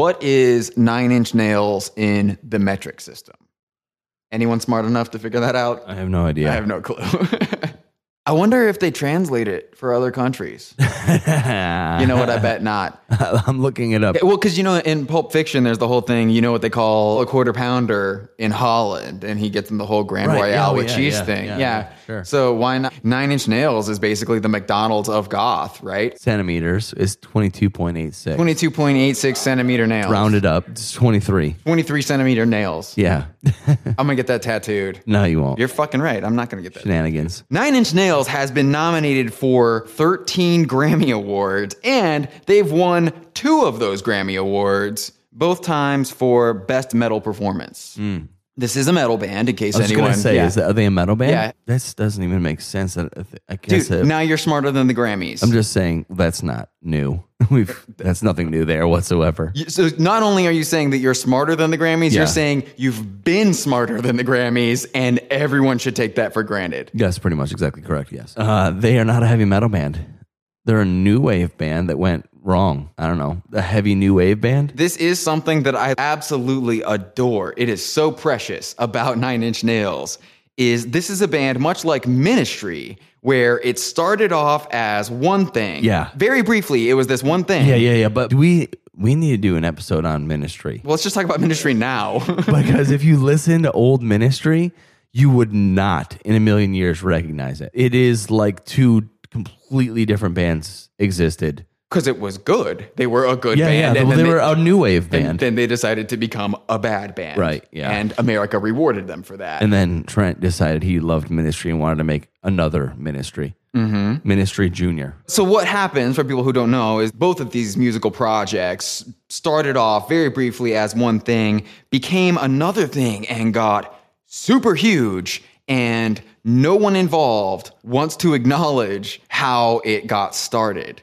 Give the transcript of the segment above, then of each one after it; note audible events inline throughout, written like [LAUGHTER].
What is Nine Inch Nails in the metric system? Anyone smart enough to figure that out? I have no idea. I have no clue. [LAUGHS] I wonder if they translate it for other countries. You know what? I bet not. [LAUGHS] I'm looking it up. Well, because you know, in Pulp Fiction, there's the whole thing. You know what they call a quarter pounder in Holland, and he gets in the whole Grand Right. Royale Oh, with yeah, cheese yeah, thing. yeah, sure. So why not? Nine Inch Nails is basically the McDonald's of goth, right? Centimeters is 22.86. Twenty-two point eight six centimeter nails. Rounded up, it's 23. Twenty-three centimeter nails. Yeah. [LAUGHS] I'm gonna get that tattooed. no, you won't. You're fucking right. I'm not gonna get that. Shenanigans. Nine Inch Nails has been nominated for 13 Grammy Awards, and they've won two of those Grammy Awards, both times for Best Metal Performance. Hmm. This is a metal band, in case. I was anyone. going to say, yeah. is that, are they a metal band? Yeah. This doesn't even make sense. I, I guess Dude, it- now you're smarter than the Grammys. I'm just saying that's not new. [LAUGHS] We've that's nothing new there whatsoever. You- so not only are you saying that you're smarter than the Grammys, Yeah. you're saying you've been smarter than the Grammys, and everyone should take that for granted. That's pretty much exactly correct. Yes. Uh, they are not a heavy metal band. They're a new wave band that went wrong. I don't know. A heavy new wave band. This is something that I absolutely adore. It is so precious about Nine Inch Nails. Is this is a band much like Ministry, where it started off as one thing. Yeah. Very briefly, it was this one thing. Yeah, yeah, yeah. But we we need to do an episode on ministry Well, let's just talk about Ministry now. [LAUGHS] because if you listen to old ministry, you would not in a million years recognize it. It is like two completely different bands existed. Because it was good. They were a good Yeah, band. yeah. and Well, then they were a new wave and band. then they decided to become a bad band. Right, yeah. And America rewarded them for that. And then Trent decided he loved ministry and wanted to make another ministry. Mm-hmm. Ministry Junior. So what happens for people who don't know is both of these musical projects started off very briefly as one thing, became another thing and got super huge and no one involved wants to acknowledge how it got started.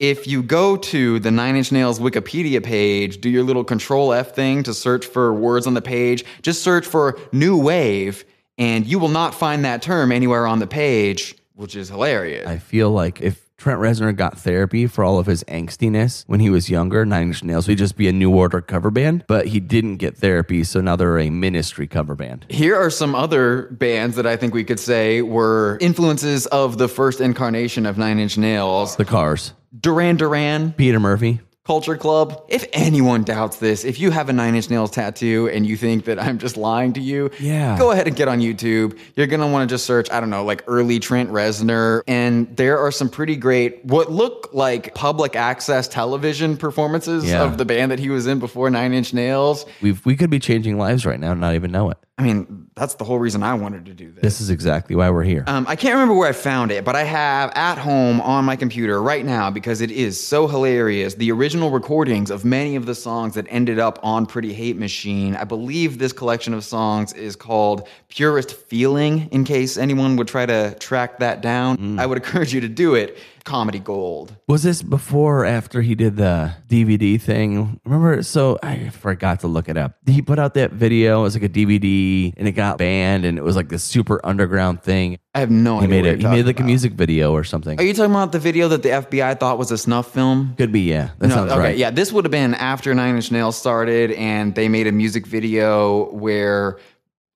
If you go to the Nine Inch Nails Wikipedia page, do your little control F thing to search for words on the page, just search for new wave and you will not find that term anywhere on the page, which is hilarious. I feel like if Trent Reznor got therapy for all of his angstiness when he was younger, Nine Inch Nails would just be a New Order cover band, but he didn't get therapy, so now they're a ministry cover band. Here are some other bands that I think we could say were influences of the first incarnation of Nine Inch Nails. The Cars. Duran Duran, Peter Murphy. Culture Club. If anyone doubts this, if you have a Nine Inch Nails tattoo and you think that I'm just lying to you, Yeah. go ahead and get on YouTube. You're going to want to just search, I don't know, like early Trent Reznor. And there are some pretty great, what look like public access television performances Yeah. of the band that he was in before Nine Inch Nails. We've, we could be changing lives right now and not even know it. I mean, that's the whole reason I wanted to do this. This is exactly why we're here. Um, I can't remember where I found it, but I have at home on my computer right now because it is so hilarious. The original recordings of many of the songs that ended up on Pretty Hate Machine. I believe this collection of songs is called Purest Feeling, in case anyone would try to track that down. I would [LAUGHS] encourage you to do it. Comedy Gold. Was this before or after he did the DVD thing? Remember? So I forgot to look it up. He put out that video. It was like a DVD and it got banned and it was like this super underground thing. I have no He idea. made it. He made like a music video or something. Are you talking about the video that the FBI thought was a snuff film? Could be, yeah. That sounds okay, right. Yeah, this would have been after Nine Inch Nails started, and they made a music video where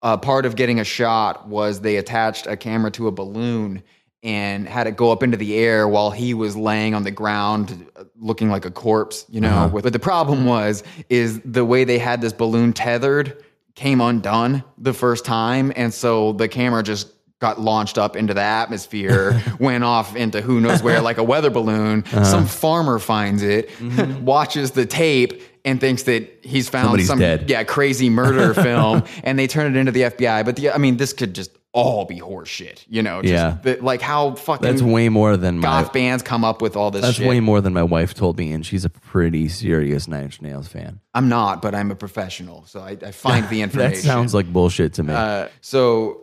uh, part of getting a shot was they attached a camera to a balloon and had it go up into the air while he was laying on the ground uh, looking like a corpse you know Uh-huh. But the problem was is the way they had this balloon tethered came undone the first time and so the camera just got launched up into the atmosphere [LAUGHS] went off into who knows where like a weather balloon Uh-huh. some farmer finds it [LAUGHS] watches the tape and thinks that he's found Mm-hmm. Somebody's some dead. yeah crazy murder [LAUGHS] film and they turn it into the FBI but the, I mean this could just all be horseshit you know just Yeah. the- like how fucking That's way more than my. goth bands come up with all this That's shit way more than my wife told me, and she's a pretty serious Nine Inch Nails fan. I'm not but I'm a professional so I, I find the [LAUGHS] information. That sounds like bullshit to me. Uh, so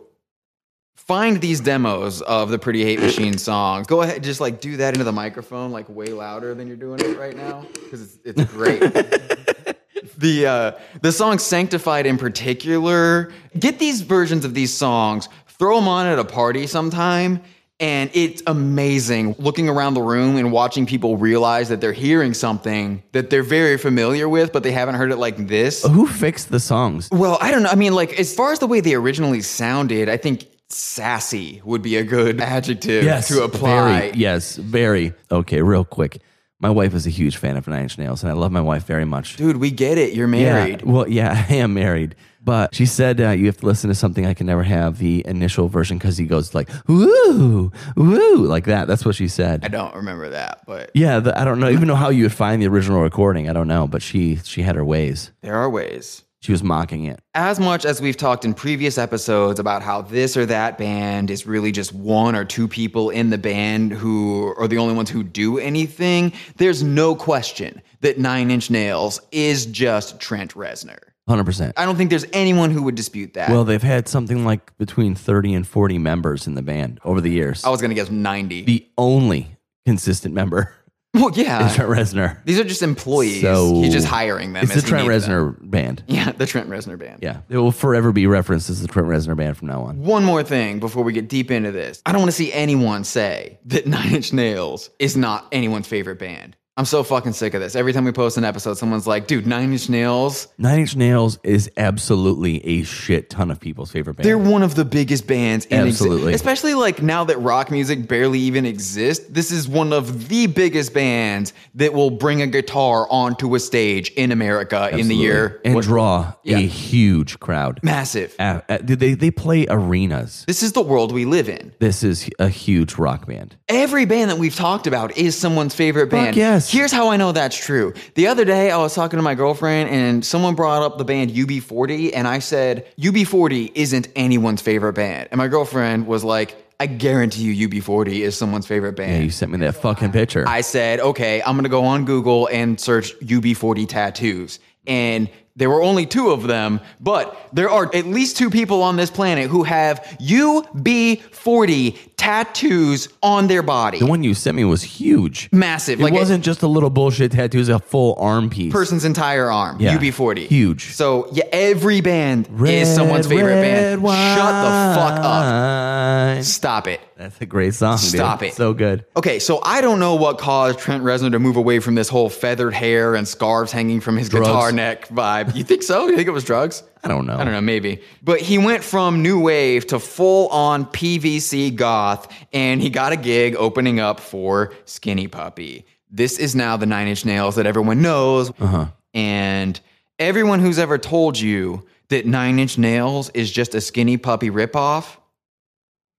find these demos of the Pretty Hate Machine songs. Go ahead, just like do that into the microphone, like way louder than you're doing it right now, because it's, it's great. [LAUGHS] the uh, the song "Sanctified" in particular, get these versions of these songs, throw them on at a party sometime. And it's amazing looking around the room and watching people realize that they're hearing something that they're very familiar with, but they haven't heard it like this. Who fixed the songs? Well, I don't know. I mean, like, as far as the way they originally sounded, I think sassy would be a good [LAUGHS] adjective to apply. Very, yes, very. Okay, real quick. My wife is a huge fan of Nine Inch Nails, and I love my wife very much. Dude, we get it. You're married. Yeah, well, yeah, [LAUGHS] I am married. But she said uh, you have to listen to something I can never have the initial version because he goes like woo woo like that. That's what she said. I don't remember that, but yeah, the, I don't know even know how you would find the original recording. I don't know, but she she had her ways. there are ways. She was mocking it. As much as we've talked in previous episodes about how this or that band is really just one or two people in the band who are the only ones who do anything, there's no question that Nine Inch Nails is just Trent Reznor. Hundred percent. I don't think there's anyone who would dispute that. Well, they've had something like between thirty and forty members in the band over the years. I was going to guess 90. the only consistent member well, yeah. Trent Reznor. These are just employees. So He's just hiring them. It's the Trent needs them. Reznor band. [LAUGHS] Yeah, the Trent Reznor band. Yeah, it will forever be referenced as the Trent Reznor band from now on. One more thing before we get deep into this. I don't want to see anyone say that Nine Inch Nails is not anyone's favorite band. I'm so fucking sick of this. Every time we post an episode, someone's like, dude, Nine Inch Nails, Nine Inch Nails is absolutely a shit ton of people's favorite band. they're one of the biggest bands in exi- Absolutely. Especially like now that rock music barely even exists, this is one of the biggest bands that will bring a guitar onto a stage in America in the year. and what- draw Yeah. a huge crowd. massive. Uh, uh, they they play arenas. This is the world we live in. This is a huge rock band. Every band that we've talked about is someone's favorite band. yes. Here's how I know that's true. The other day, I was talking to my girlfriend, and someone brought up the band UB40, and I said, UB40 isn't anyone's favorite band. And my girlfriend was like, I guarantee you, UB40 is someone's favorite band. Yeah, you sent me that fucking picture. I said, okay, I'm gonna go on Google and search UB40 tattoos. And there were only two of them, but there are at least two people on this planet who have UB40 tattoos on their body. the one you sent me was huge. Massive. It like wasn't just a little bullshit tattoo; it was a full arm piece. person's entire arm. Yeah. UB40. Huge. So yeah, every band is someone's favorite band. Shut the fuck up. Stop it. That's a great song. dude. Stop it. So good. Okay, so I don't know what caused Trent Reznor to move away from this whole feathered hair and scarves hanging from his Drugs. guitar neck vibe. You think so? You think it was drugs? I don't know. I don't know, maybe. But he went from new wave to full on PVC goth, and he got a gig opening up for Skinny Puppy. This is now the Nine Inch Nails that everyone knows. Uh-huh. And everyone who's ever told you that Nine Inch Nails is just a Skinny Puppy ripoff,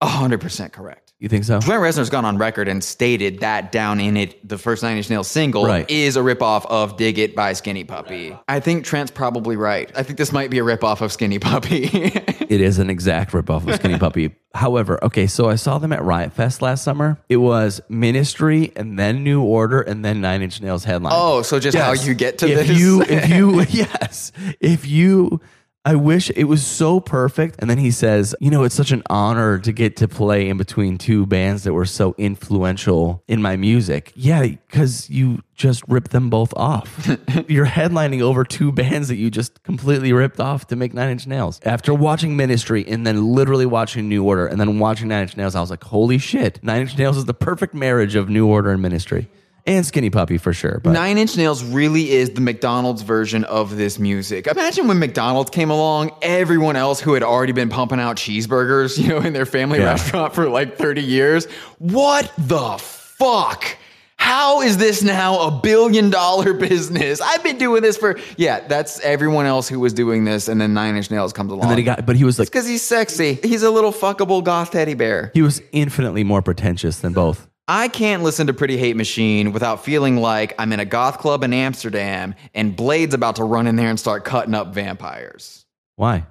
100% correct. You think so? Trent Reznor's gone on record and stated that down in it, the first Nine Inch Nails single Right. is a ripoff of Dig It by Skinny Puppy. I think Trent's probably right. I think this might be a ripoff of Skinny Puppy. [LAUGHS] It is an exact ripoff of Skinny Puppy. However, okay, so I saw them at Riot Fest last summer. It was Ministry and then New Order and then Nine Inch Nails headline. oh, so just how you get to if this? You, if you, [LAUGHS] [LAUGHS] yes, if you, I wish it was so perfect. And then he says, you know, it's such an honor to get to play in between two bands that were so influential in my music. Yeah, because you just ripped them both off. [LAUGHS] You're headlining over two bands that you just completely ripped off to make Nine Inch Nails. After watching Ministry and then literally watching New Order and then watching Nine Inch Nails, I was like, holy shit, Nine Inch Nails is the perfect marriage of New Order and Ministry. And Skinny Puppy for sure. But Nine Inch Nails really is the McDonald's version of this music. Imagine when McDonald's came along, everyone else who had already been pumping out cheeseburgers, [LAUGHS] you know, in their family Yeah. restaurant for like 30 years. What the fuck? How is this now a billion dollar business? I've been doing this for, yeah, that's everyone else who was doing this. And then Nine Inch Nails comes along. and then he got, but he was like, because he's sexy. He's a little fuckable goth teddy bear. He was infinitely more pretentious than both. I can't listen to Pretty Hate Machine without feeling like I'm in a goth club in Amsterdam and Blade's about to run in there and start cutting up vampires. Why?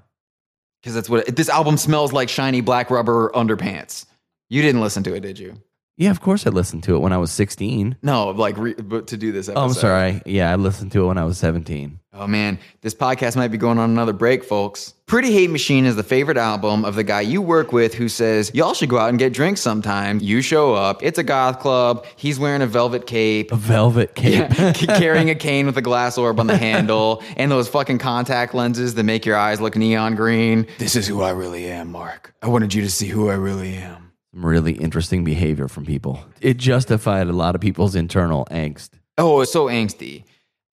Because that's what this album smells like shiny black rubber underpants. You didn't listen to it, did you? Yeah, of course I listened to it when I was 16. No, like re- but to do this episode. Oh, I'm sorry. Yeah, I listened to it when I was 17. Oh man, this podcast might be going on another break, folks. Pretty Hate Machine is the favorite album of the guy you work with who says, Y'all should go out and get drinks sometime. You show up, it's a goth club, he's wearing a velvet cape. A velvet cape. [LAUGHS] carrying a cane with a glass orb on the handle and those fucking contact lenses that make your eyes look neon green. This is who I really am, Mark. I wanted you to see who I really am. some really interesting behavior from people. It justified a lot of people's internal angst. Oh, it's so angsty.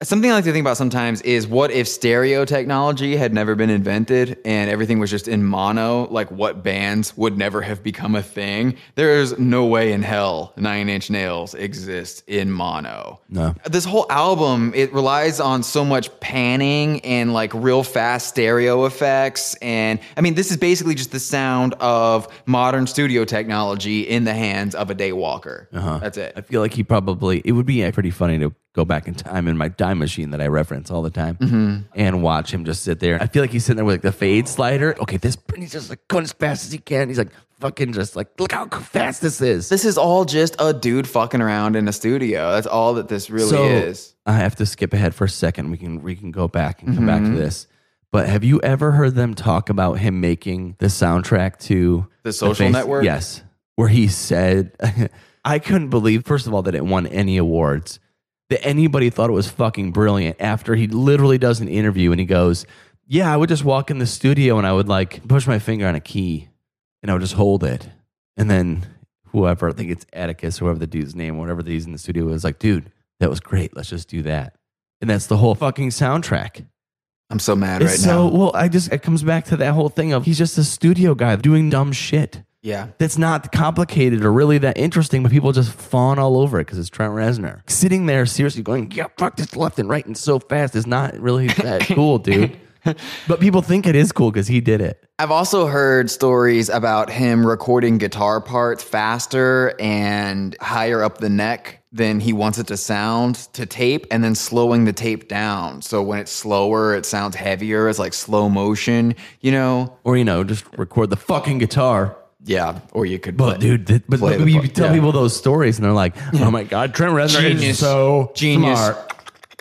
Something I like to think about sometimes is what if stereo technology had never been invented and everything was just in mono? Like, what bands would never have become a thing? There's no way in hell Nine Inch Nails exists in mono. No. This whole album, it relies on so much panning and like real fast stereo effects. And I mean, this is basically just the sound of modern studio technology in the hands of a daywalker. Uh-huh. That's it. I feel like he probably, it would be pretty funny to go back in time in my time machine that I reference all the time mm-hmm. and watch him just sit there. I feel like he's sitting there with like the fade slider. Okay, this, he's just like going as fast as he can. He's like fucking just like, look how fast this is. This is all just a dude fucking around in a studio. That's all that this really so is. I have to skip ahead for a second. We can we can go back and come back to mm-hmm. this. But have you ever heard them talk about him making the soundtrack to The Social Face- Network? Yes, where he said, [LAUGHS] "I couldn't believe, first of all, that it won any awards. That anybody thought it was fucking brilliant." After he literally does an interview and he goes, "Yeah, I would just walk in the studio and I would like push my finger on a key, and I would just hold it, and then whoever I think it's Atticus, whoever the dude's name, whatever he's in the studio was like, dude, that was great. Let's just do that." And that's the whole fucking soundtrack. I'm so mad It's right so now. well. I just it comes back to that whole thing of he's just a studio guy doing dumb shit Yeah. that's not complicated or really that interesting, but people just fawn all over it because it's Trent Reznor sitting there seriously going, "Yeah, fuck this left and right and so fast." is not really that [LAUGHS] cool, dude. But people think it is cool because he did it. I've also heard stories about him recording guitar parts faster and higher up the neck than he wants it to sound to tape and then slowing the tape down. So when it's slower, it sounds heavier. It's like slow motion, you know? Or you know, just record the fucking guitar. Yeah. Or you could But put- dude, th- but, play but you tell yeah. people those stories and they're like, "Oh my god, Trent Reznor is so Genius. smart."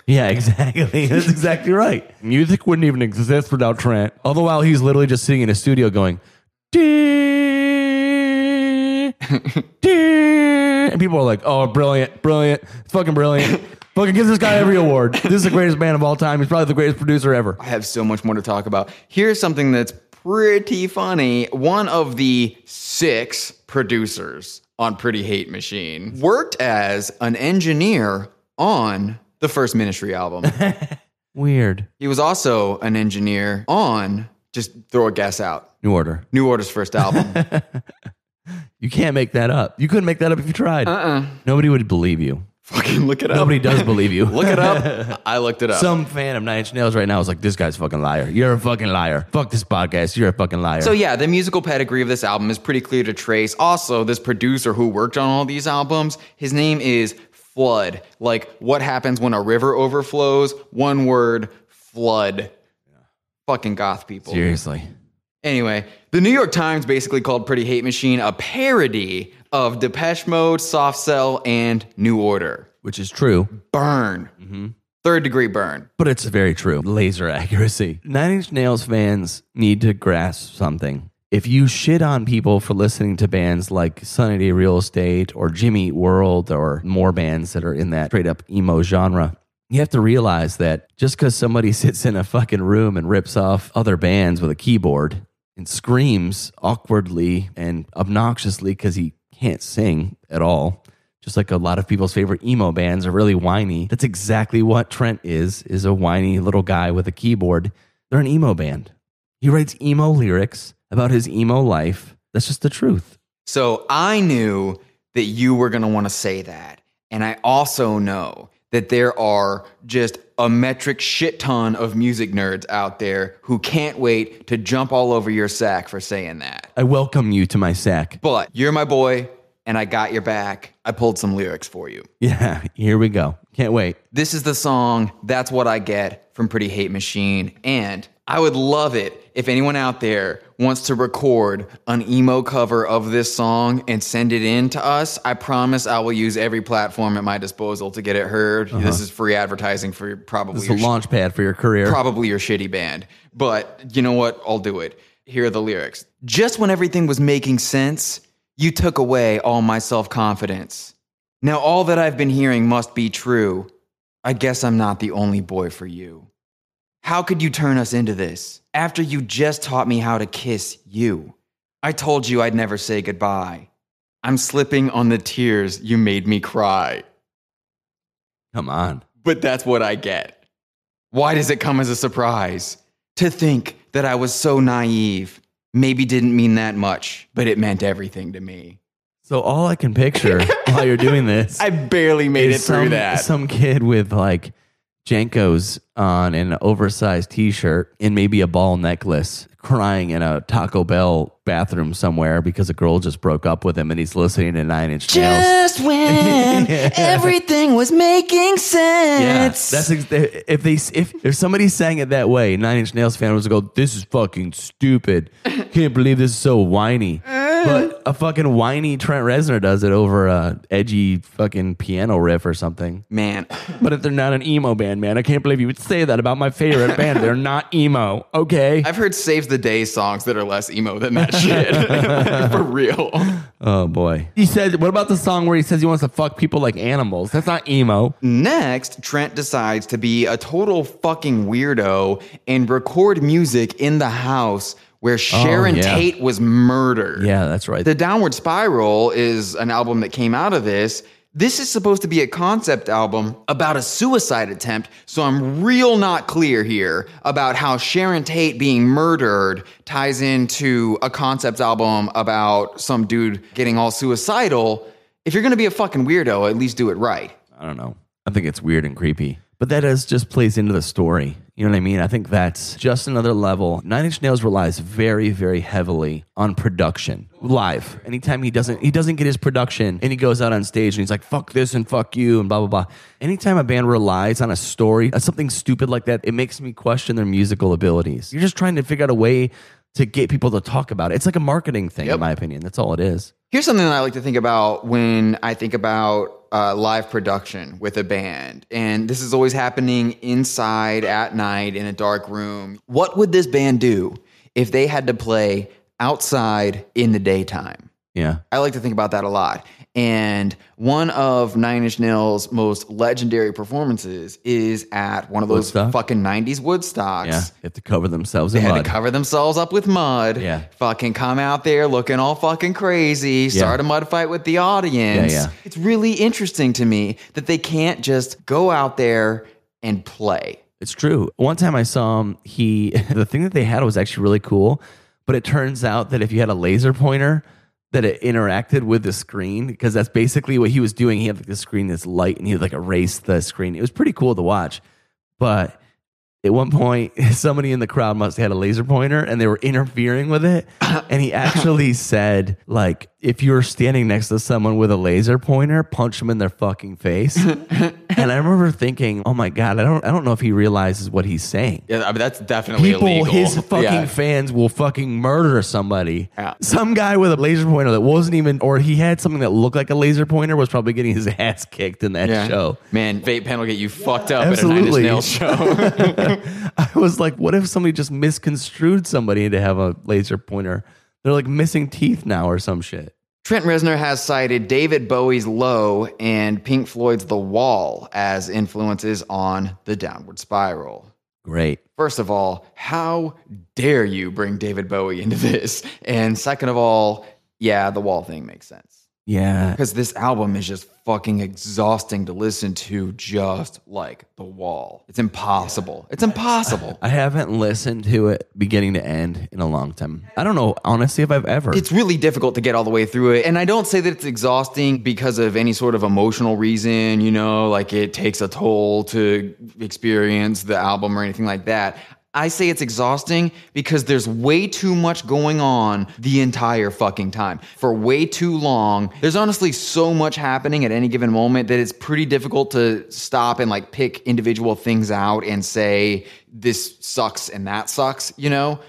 Yeah, [LAUGHS] exactly. That's exactly right. Music wouldn't even exist without Trent. All the while he's literally just sitting in a studio going, "Dee, [LAUGHS] dee," and people are like, "Oh, brilliant, brilliant, fucking brilliant." [LAUGHS] Fucking give this guy every award. This is the greatest band of all time. He's probably the greatest producer ever. I have so much more to talk about. Here's something that's pretty funny. One of the six producers on Pretty Hate Machine worked as an engineer on the first Ministry album. [LAUGHS] Weird. he was also an engineer on, just throw a guess out, New Order. New Order's first album. [LAUGHS] You can't make that up. You couldn't make that up if you tried. uh-uh. Nobody would believe you. Fucking look it up. Nobody does believe you. Look it up. [LAUGHS] I looked it up. Some fan of Nine Inch Nails right now is like, this guy's a fucking liar. You're a fucking liar. Fuck this podcast. You're a fucking liar. So yeah, the musical pedigree of this album is pretty clear to trace. Also, this producer who worked on all these albums, his name is Flood. Like what happens when a river overflows? One word, flood. Fucking goth people. Seriously. Anyway, the New York Times basically called Pretty Hate Machine a parody of Depeche Mode, Soft Cell, and New Order. Which is true, Burn. Mm-hmm. Third degree burn. but it's very true. Laser accuracy. Nine Inch Nails fans need to grasp something. If you shit on people for listening to bands like Sunny Day Real Estate or Jimmy Eat World or more bands that are in that straight up emo genre, you have to realize that just because somebody [LAUGHS] sits in a fucking room and rips off other bands with a keyboard and screams awkwardly and obnoxiously because he can't sing at all, just like a lot of people's favorite emo bands are really whiny. That's exactly what Trent is, is a whiny little guy with a keyboard. They're an emo band. He writes emo lyrics about his emo life. That's just the truth. So I knew that you were going to want to say that. And I also know that there are just a metric shit ton of music nerds out there who can't wait to jump all over your sack for saying that. I welcome you to my sack. But you're my boy, and I got your back. I pulled some lyrics for you. Yeah, here we go. Can't wait. This is the song, That's What I Get from Pretty Hate Machine. And I would love it if anyone out there wants to record an emo cover of this song and send it in to us. I promise I will use every platform at my disposal to get it heard. Uh-huh. This is free advertising for probably It's a your sh- launch pad for your career. probably your shitty band. But you know what? I'll do it. Here are the lyrics. Just when everything was making sense, you took away all my self confidence. Now, all that I've been hearing must be true. I guess I'm not the only boy for you. How could you turn us into this after you just taught me how to kiss you? I told you I'd never say goodbye. I'm slipping on the tears you made me cry. Come on. But that's what I get. Why does it come as a surprise? To think that I was so naive. Maybe didn't mean that much, but it meant everything to me. So all I can picture [LAUGHS] while you're doing this I barely made it through some, that. some kid with like JNCOs on an oversized t-shirt and maybe a ball necklace crying in a Taco Bell bathroom somewhere because a girl just broke up with him and he's listening to Nine Inch Nails. Just when [LAUGHS] everything was making sense. Yeah, that's ex- if they if if somebody sang it that way, Nine Inch Nails fan was go, "This is fucking stupid. Can't believe this is so whiny." But a fucking whiny Trent Reznor does it over a edgy fucking piano riff or something. Man, But if they're not an emo band, man, I can't believe you would say that about my favorite [LAUGHS] band. They're not emo, okay? I've heard Saves the Day songs that are less emo than that shit. [LAUGHS] For real. Oh boy. He said, "What about the song where he says he wants to fuck people like animals?" That's not emo. Next, Trent decides to be a total fucking weirdo and record music in the house where oh, Sharon yeah. Tate was murdered. Yeah, that's right. The Downward Spiral is an album that came out of this. This is supposed to be a concept album about a suicide attempt, so I'm real not clear here about how Sharon Tate being murdered ties into a concept album about some dude getting all suicidal. If you're gonna be a fucking weirdo, at least do it right. I don't know. I think it's weird and creepy. But that is just plays into the story. You know what I mean? I think that's just another level. Nine Inch Nails relies very, very heavily on production live. Anytime he doesn't, he doesn't get his production, and he goes out on stage and he's like, "Fuck this" and "fuck you" and blah blah blah. Anytime a band relies on a story, something stupid like that, it makes me question their musical abilities. You're just trying to figure out a way to get people to talk about it. It's like a marketing thing, Yep. in my opinion. That's all it is. Here's something that I like to think about when I think about uh, live production with a band. And this is always happening inside at night in a dark room. What would this band do if they had to play outside in the daytime? Yeah. I like to think about that a lot. And one of Nine Inch Nails' most legendary performances is at one of those Woodstock? fucking 90s Woodstocks. Yeah. They have to cover themselves They in had mud. to cover themselves up with mud. Yeah. Fucking come out there looking all fucking crazy, start a mud fight with the audience. Yeah, yeah. It's really interesting to me that they can't just go out there and play. It's true. One time I saw him, he [LAUGHS] the thing that they had was actually really cool, but it turns out that if you had a laser pointer, that it interacted with the screen because that's basically what he was doing. He had like the screen that's light and he would like erase the screen. It was pretty cool to watch. But at one point, [LAUGHS] somebody in the crowd must have had a laser pointer and they were interfering with it. And he [LAUGHS] actually said, like, if you're standing next to someone with a laser pointer, punch them in their fucking face. [LAUGHS] and I remember thinking, oh my God, I don't I don't know if he realizes what he's saying. Yeah, I mean, that's definitely People, illegal. his fucking Yeah. fans will fucking murder somebody. Yeah. Some guy with a laser pointer that wasn't even, or he had something that looked like a laser pointer was probably getting his [LAUGHS] ass kicked in that Yeah. show. Man, vape pen will get you fucked up Absolutely. at a Nine show. [LAUGHS] I was like, what if somebody just misconstrued somebody to have a laser pointer? They're like missing teeth now or some shit. Trent Reznor has cited David Bowie's Low and Pink Floyd's The Wall as influences on the downward spiral. Great. First of all, how dare you bring David Bowie into this? And second of all, yeah, the wall thing makes sense. Yeah. Because this album is just fucking exhausting to listen to, just like the wall. It's impossible. It's impossible. I haven't listened to it beginning to end in a long time. I don't know, honestly, if I've ever. It's really difficult to get all the way through it. And I don't say that it's exhausting because of any sort of emotional reason, you know, like it takes a toll to experience the album or anything like that. I say it's exhausting because there's way too much going on the entire fucking time for way too long. There's honestly so much happening at any given moment that it's pretty difficult to stop and like pick individual things out and say this sucks and that sucks, you know?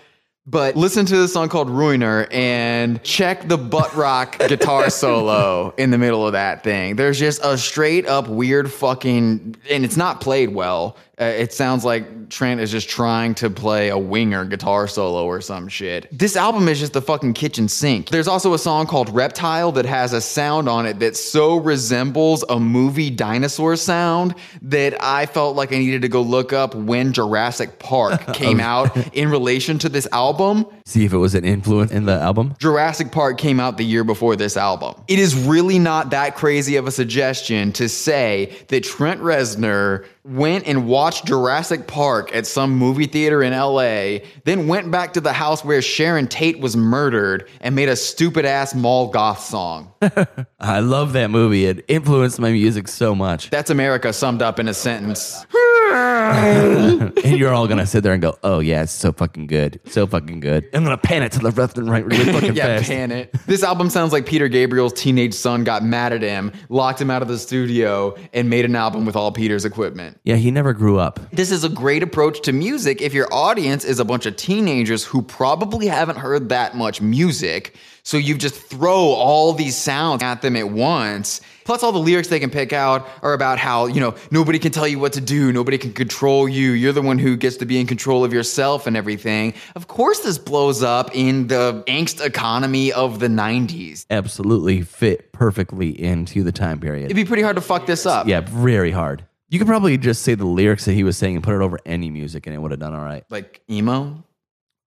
But listen to the song called Ruiner and check the butt rock [LAUGHS] guitar solo in the middle of that thing. There's just a straight up weird fucking, and it's not played well. Uh, it sounds like Trent is just trying to play a winger guitar solo or some shit. This album is just the fucking kitchen sink. There's also a song called Reptile that has a sound on it that so resembles a movie dinosaur sound that I felt like I needed to go look up when Jurassic Park [LAUGHS] came out in relation to this album. See if it was an influence in the album. Jurassic Park came out the year before this album. It is really not that crazy of a suggestion to say that Trent Reznor went and watched Jurassic Park at some movie theater in LA, then went back to the house where Sharon Tate was murdered and made a stupid ass mall goth song. [LAUGHS] I love that movie. It influenced my music so much. That's America summed up in a sentence. [LAUGHS] [LAUGHS] and you're all gonna sit there and go, "Oh yeah, it's so fucking good, so fucking good." I'm gonna pan it to the left and right really [LAUGHS] fucking yeah, fast. pan it. This album sounds like Peter Gabriel's teenage son got mad at him, locked him out of the studio, and made an album with all Peter's equipment. Yeah, he never grew up. This is a great approach to music if your audience is a bunch of teenagers who probably haven't heard that much music. So you just throw all these sounds at them at once. Plus, all the lyrics they can pick out are about how, you know, nobody can tell you what to do, nobody can control you. You're the one who gets to be in control of yourself and everything. Of course, this blows up in the angst economy of the 90s. Absolutely fit perfectly into the time period. It'd be pretty hard to fuck this up. Yeah, very hard. You could probably just say the lyrics that he was saying and put it over any music, and it would have done all right. Like emo?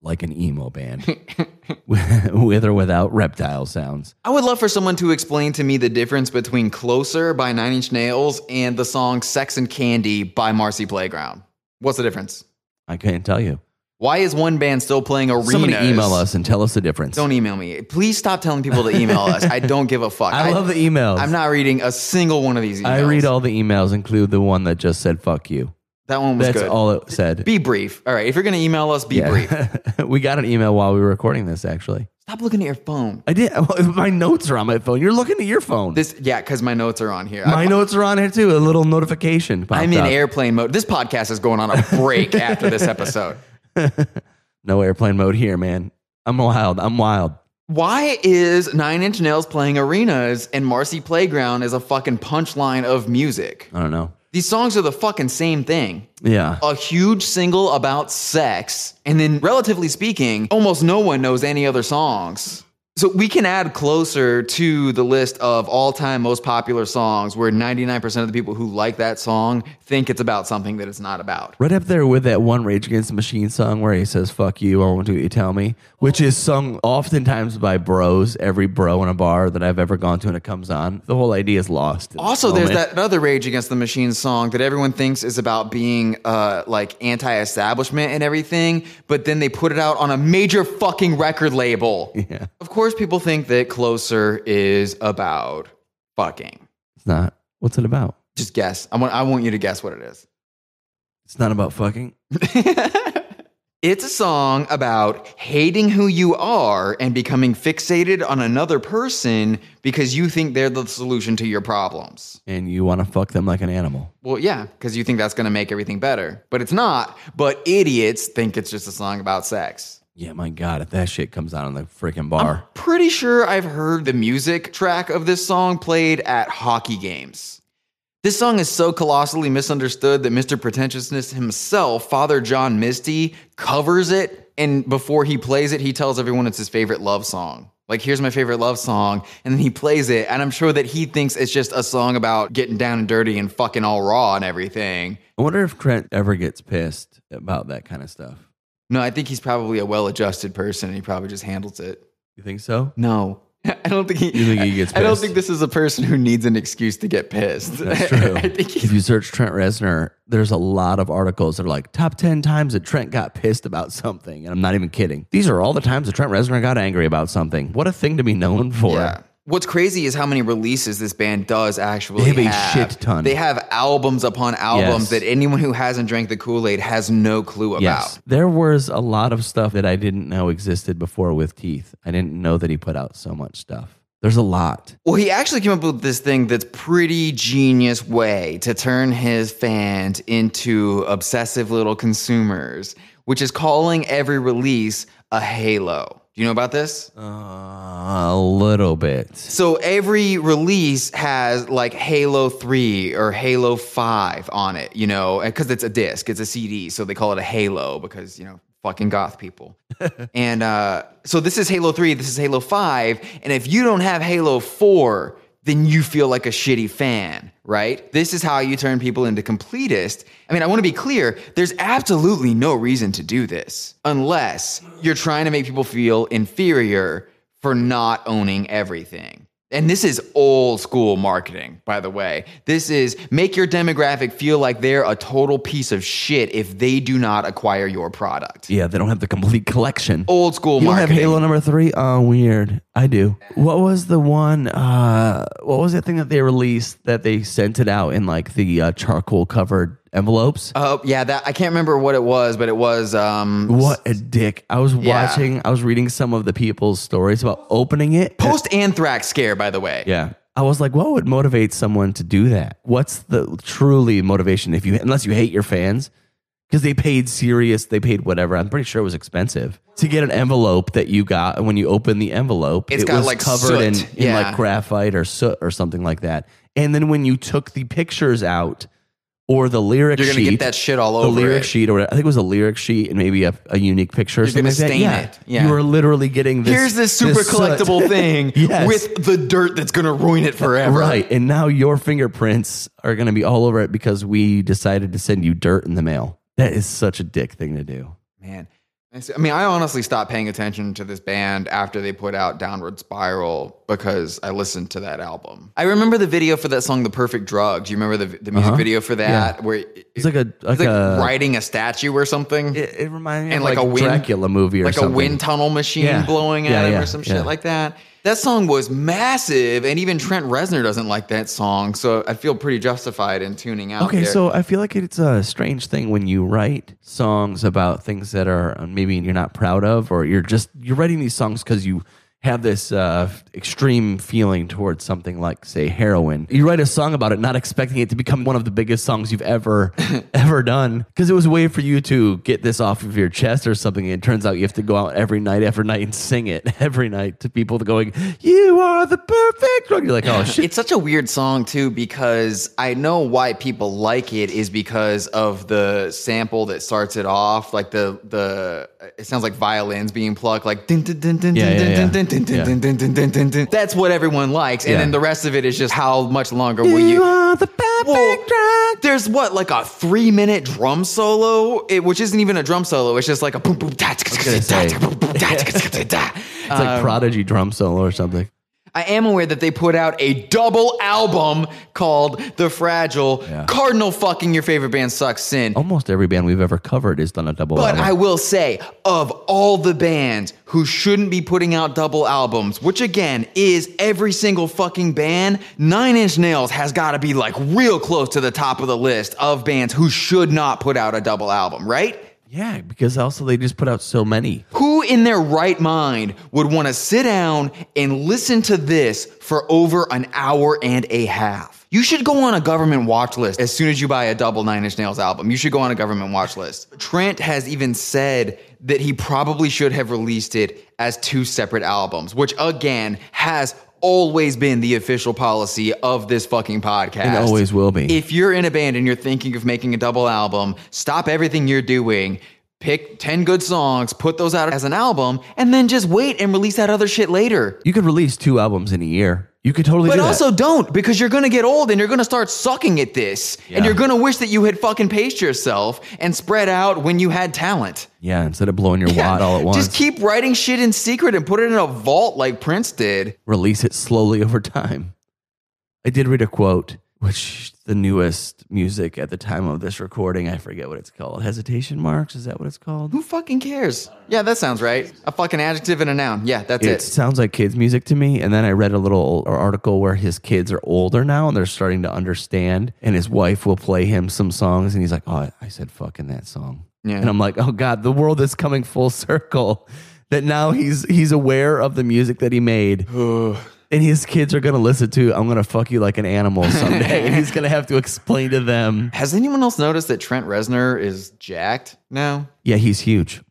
Like an emo band, [LAUGHS] with or without reptile sounds. I would love for someone to explain to me the difference between Closer by Nine Inch Nails and the song Sex and Candy by Marcy Playground. What's the difference? I can't tell you. Why is one band still playing arenas? Somebody email us and tell us the difference. Don't email me. Please stop telling people to email us. I don't give a fuck. [LAUGHS] I love the emails. I'm not reading a single one of these emails. I read all the emails, include the one that just said "fuck you." That one was That's good. all it said. Be brief. All right. If you're going to email us, be brief. [LAUGHS] we got an email while we were recording this. Actually, Stop looking at your phone. I did. [LAUGHS] My notes are on my phone. You're looking at your phone. This, yeah, because my notes are on here. my notes are on here too. A little notification. popped I'm in up. airplane mode. This podcast is going on a break [LAUGHS] after this episode. No airplane mode here, man. I'm wild. I'm wild. Why is Nine Inch Nails playing arenas and Marcy Playground is a fucking punchline of music? I don't know. These songs are the fucking same thing. Yeah. A huge single about sex, and then, relatively speaking, almost no one knows any other songs. So we can add closer to the list of all time most popular songs where 99% of the people who like that song think it's about something that it's not about. Right up there with that one Rage Against the Machine song where he says "fuck you" I "won't do what you tell me," which is sung oftentimes by bros. Every bro in a bar that I've ever gone to, and it comes on, the whole idea is lost. Also, there's that other Rage Against the Machine song that everyone thinks is about being uh, like anti-establishment and everything, but then they put it out on a major fucking record label. [LAUGHS] Yeah, Of course, people think that Closer is about fucking. it's not. What's it about? Just guess. I want. I want you to guess what it is. It's not about fucking. [LAUGHS] It's a song about hating who you are and becoming fixated on another person because you think they're the solution to your problems. And you want to fuck them like an animal. Well, yeah, because you think that's going to make everything better. But it's not. But idiots think it's just a song about sex. Yeah, my God, if that shit comes out on the freaking bar. I'm pretty sure I've heard the music track of this song played at hockey games. This song is so colossally misunderstood that Mr. Pretentiousness himself, Father John Misty, covers it. And before he plays it, he tells everyone it's his favorite love song. Like, here's my favorite love song. And then he plays it. And I'm sure that he thinks it's just a song about getting down and dirty and fucking all raw and everything. I wonder if Trent ever gets pissed about that kind of stuff. No, I think he's probably a well adjusted person and he probably just handles it. You think so? No. [LAUGHS] I don't think he. You think he gets I don't pissed? think this is a person who needs an excuse to get pissed. That's [LAUGHS] true. I think if you search Trent Reznor, there's a lot of articles that are like top 10 times that Trent got pissed about something. And I'm not even kidding. These are all the times that Trent Reznor got angry about something. What a thing to be known for. yeah. What's crazy is how many releases this band does actually They have a shit ton. They have albums upon albums Yes. that anyone who hasn't drank the Kool Aid has no clue about. Yes. There was a lot of stuff that I didn't know existed before with Teeth. I didn't know that he put out so much stuff. There's a lot. Well, he actually came up with this thing that's pretty genius way to turn his fans into obsessive little consumers, which is calling every release a halo. Do you know about this? Uh, a little bit. So every release has like Halo 3 or Halo 5 on it, you know, because it's a disc, it's a CD. So they call it a Halo because, you know, fucking goth people. [LAUGHS] and uh, so this is Halo 3, this is Halo 5. And if you don't have Halo 4, then you feel like a shitty fan, right? This is how you turn people into completists. I mean, I want to be clear there's absolutely no reason to do this unless you're trying to make people feel inferior for not owning everything. And this is old school marketing, by the way. This is make your demographic feel like they're a total piece of shit if they do not acquire your product. Yeah, they don't have the complete collection. Old school You don't have. Halo number three? Oh, weird. I do. What was the one? Uh, what was that thing that they released that they sent it out in like the uh, charcoal covered envelopes? Oh yeah, that I can't remember what it was, but it was um what a dick! I was Yeah. watching. I was reading some of the people's stories about opening it. post anthrax scare, by the way. Yeah. I was like, what would motivate someone to do that? What's the truly motivation if you unless you hate your fans? Because they paid serious, they paid whatever. I'm pretty sure it was expensive to get an envelope that you got. And when you open the envelope, It's it got, was like, covered in, soot. in Yeah. like graphite or soot or something like that. And then when you took the pictures out or the lyric You're gonna sheet, get that shit all over the lyric it. sheet, or whatever, I think it was a lyric sheet and maybe a, a unique picture or You're something gonna like stain Yeah. it. Yeah. You are literally getting this. Here's this super soot. collectible thing [LAUGHS] Yes. with the dirt that's gonna ruin it forever. Right. And now your fingerprints are going to be all over it because we decided to send you dirt in the mail. That is such a dick thing to do. Man. I mean, I honestly stopped paying attention to this band after they put out Downward Spiral because I listened to that album. I remember the video for that song, The Perfect Drug. Do you remember the, the music Uh-huh. video for that? Where it- It's like a like, it's like a riding a statue or something? it, it reminds me and of like like, a wind- Dracula movie or like something. a wind tunnel machine Yeah. blowing at Yeah, him yeah, or some yeah. shit like that. That song was massive, and even Trent Reznor doesn't like that song, so I feel pretty justified in tuning out. Okay, there. so I feel like it's a strange thing when you write songs about things that are uh, maybe you're not proud of, or you're just you're writing these songs because you have this uh, extreme feeling towards something like, say, heroin. You write a song about it, not expecting it to become one of the biggest songs you've ever [LAUGHS] ever done, because it was a way for you to get this off of your chest or something. And it turns out you have to go out every night after night and sing it [LAUGHS] every night to people going, "You are the perfect." drug." You're like, oh shit. It's such a weird song too because I know why people like it is because of the sample that starts it off, like the the it sounds like violins being plucked, like dun, yeah, dun, dun, dun. That's what everyone likes, and then the rest of it is just how much longer will You are the perfect Well, there's what like a three minute drum solo, it, which isn't even a drum solo. It's just like a boom boom ta boom boom ta ta ta ta. It's like um, Prodigy drum solo or something. I am aware that they put out a double album called The Fragile. Yeah. Cardinal fucking your favorite band sucks sin. Almost every band we've ever covered has done a double But album. I will say, of all the bands who shouldn't be putting out double albums, which again is every single fucking band, Nine Inch Nails has got to be like real close to the top of the list of bands who should not put out a double album, right? Yeah, because also they just put out so many. Who in their right mind would want to sit down and listen to this for over an hour and a half? You should go on a government watch list as soon as you buy a double Nine Inch Nails album. You should go on a government watch list. Trent has even said that he probably should have released it as two separate albums, which again has always been the official policy of this fucking podcast. And always will be. If you're in a band and you're thinking of making a double album, stop everything you're doing. Pick 10 good songs, put those out as an album, and then just wait and release that other shit later. You could release two albums in a year. You could totally But do that. also don't because you're gonna get old and you're gonna start sucking at this. Yeah. And you're gonna wish that you had fucking paced yourself and spread out when you had talent. yeah, instead of blowing your [LAUGHS] wad all at once, Just keep writing shit in secret and put it in a vault like Prince did. release it slowly [LAUGHS] over time. I did read a quote, which the newest music at the time of this recording, I forget what it's called. Hesitation marks? Is that what it's called? Who fucking cares? Yeah, that sounds right. A fucking adjective and a noun. Yeah, that's It it. sounds like kids' music to me. And then I read a little article where his kids are older now and they're starting to understand. And his wife will play him some songs, and he's like, "Oh, I said fucking that song." Yeah. And I'm like, "Oh God, the world is coming full [LAUGHS] circle." That now he's he's aware of the music that he made. And his kids are gonna listen to "I'm gonna fuck you like an animal" [LAUGHS] someday, and he's gonna have to explain to them. Has anyone else noticed that Trent Reznor is jacked now? Yeah, he's huge.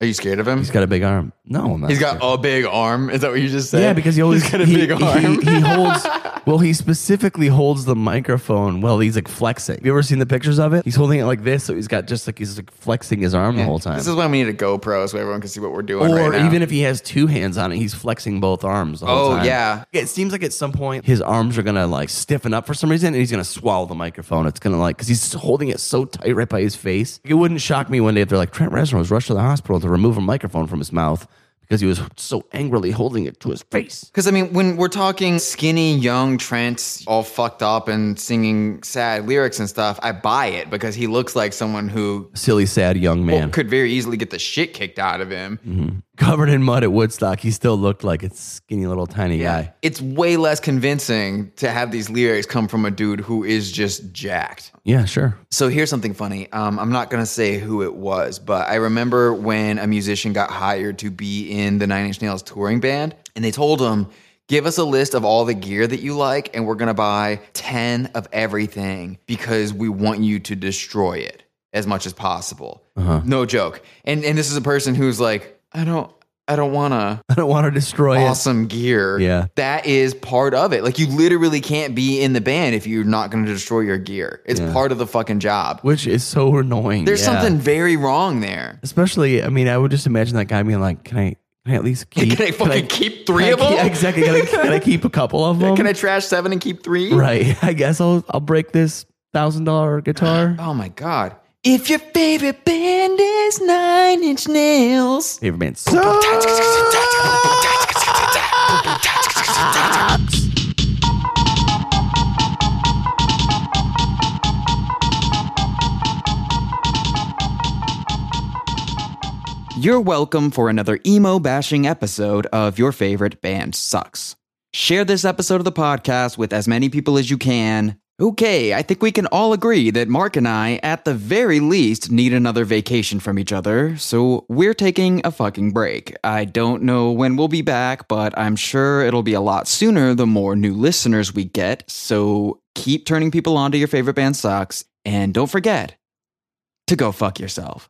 Are you scared of him? He's got a big arm. No, I'm not He's got scared. a big arm. Is that what you just said? yeah, because he always He's got a he- big he- arm. He, holds [LAUGHS] Well, he specifically holds the microphone while he's like flexing. Have you ever seen the pictures of it? He's holding it like this, so he's got just like he's like flexing his arm the whole time. This is why we need a GoPro so everyone can see what we're doing or right now. even if he has two hands on it, he's flexing both arms. The whole Oh, time. yeah. It seems like at some point his arms are gonna like stiffen up for some reason, and he's gonna swallow the microphone. It's gonna like because he's holding it so tight right by his face. It wouldn't shock me one day if they're like Trent Reznor was rushed to the hospital to remove a microphone from his mouth because he was so angrily holding it to his face. Because I mean, when we're talking skinny, young Trent, all fucked up and singing sad lyrics and stuff, I buy it because he looks like someone who Silly, sad young man. could very easily get the shit kicked out of him. Mm-hmm. Covered in mud at Woodstock, he still looked like a skinny little tiny guy. It's way less convincing to have these lyrics come from a dude who is just jacked. Yeah, sure. So here's something funny. Um, I'm not gonna say who it was, but I remember when a musician got hired to be in the Nine Inch Nails touring band, and they told him, "Give us a list of all the gear that you like, and we're gonna buy ten of everything because we want you to destroy it as much as possible." No joke. And and this is a person who's like, "I don't, I don't wanna." [LAUGHS] I don't want to destroy it. awesome gear. Yeah. That is part of it. Like you literally can't be in the band if you're not going to destroy your gear. It's part of the fucking job. Which is so annoying. There's Yeah. something very wrong there. Especially, I mean, I would just imagine that guy being like, "Can I, can I at least keep? Can I fucking keep three can I of them? keep- [LAUGHS] exactly. Can I, can I keep a couple of [LAUGHS] them? Can I trash seven and keep three? Right. I guess I'll I'll break this thousand dollar guitar. [GASPS] Oh my god. If your favorite band is Nine Inch Nails. Favorite band. sucks. You're welcome for another emo bashing episode of Your Favorite Band Sucks. Share this episode of the podcast with as many people as you can. Okay, I think we can all agree that Mark and I, at the very least, need another vacation from each other, so we're taking a fucking break. I don't know when we'll be back, but I'm sure it'll be a lot sooner the more new listeners we get, so keep turning people on to your favorite band sucks, and don't forget to go fuck yourself.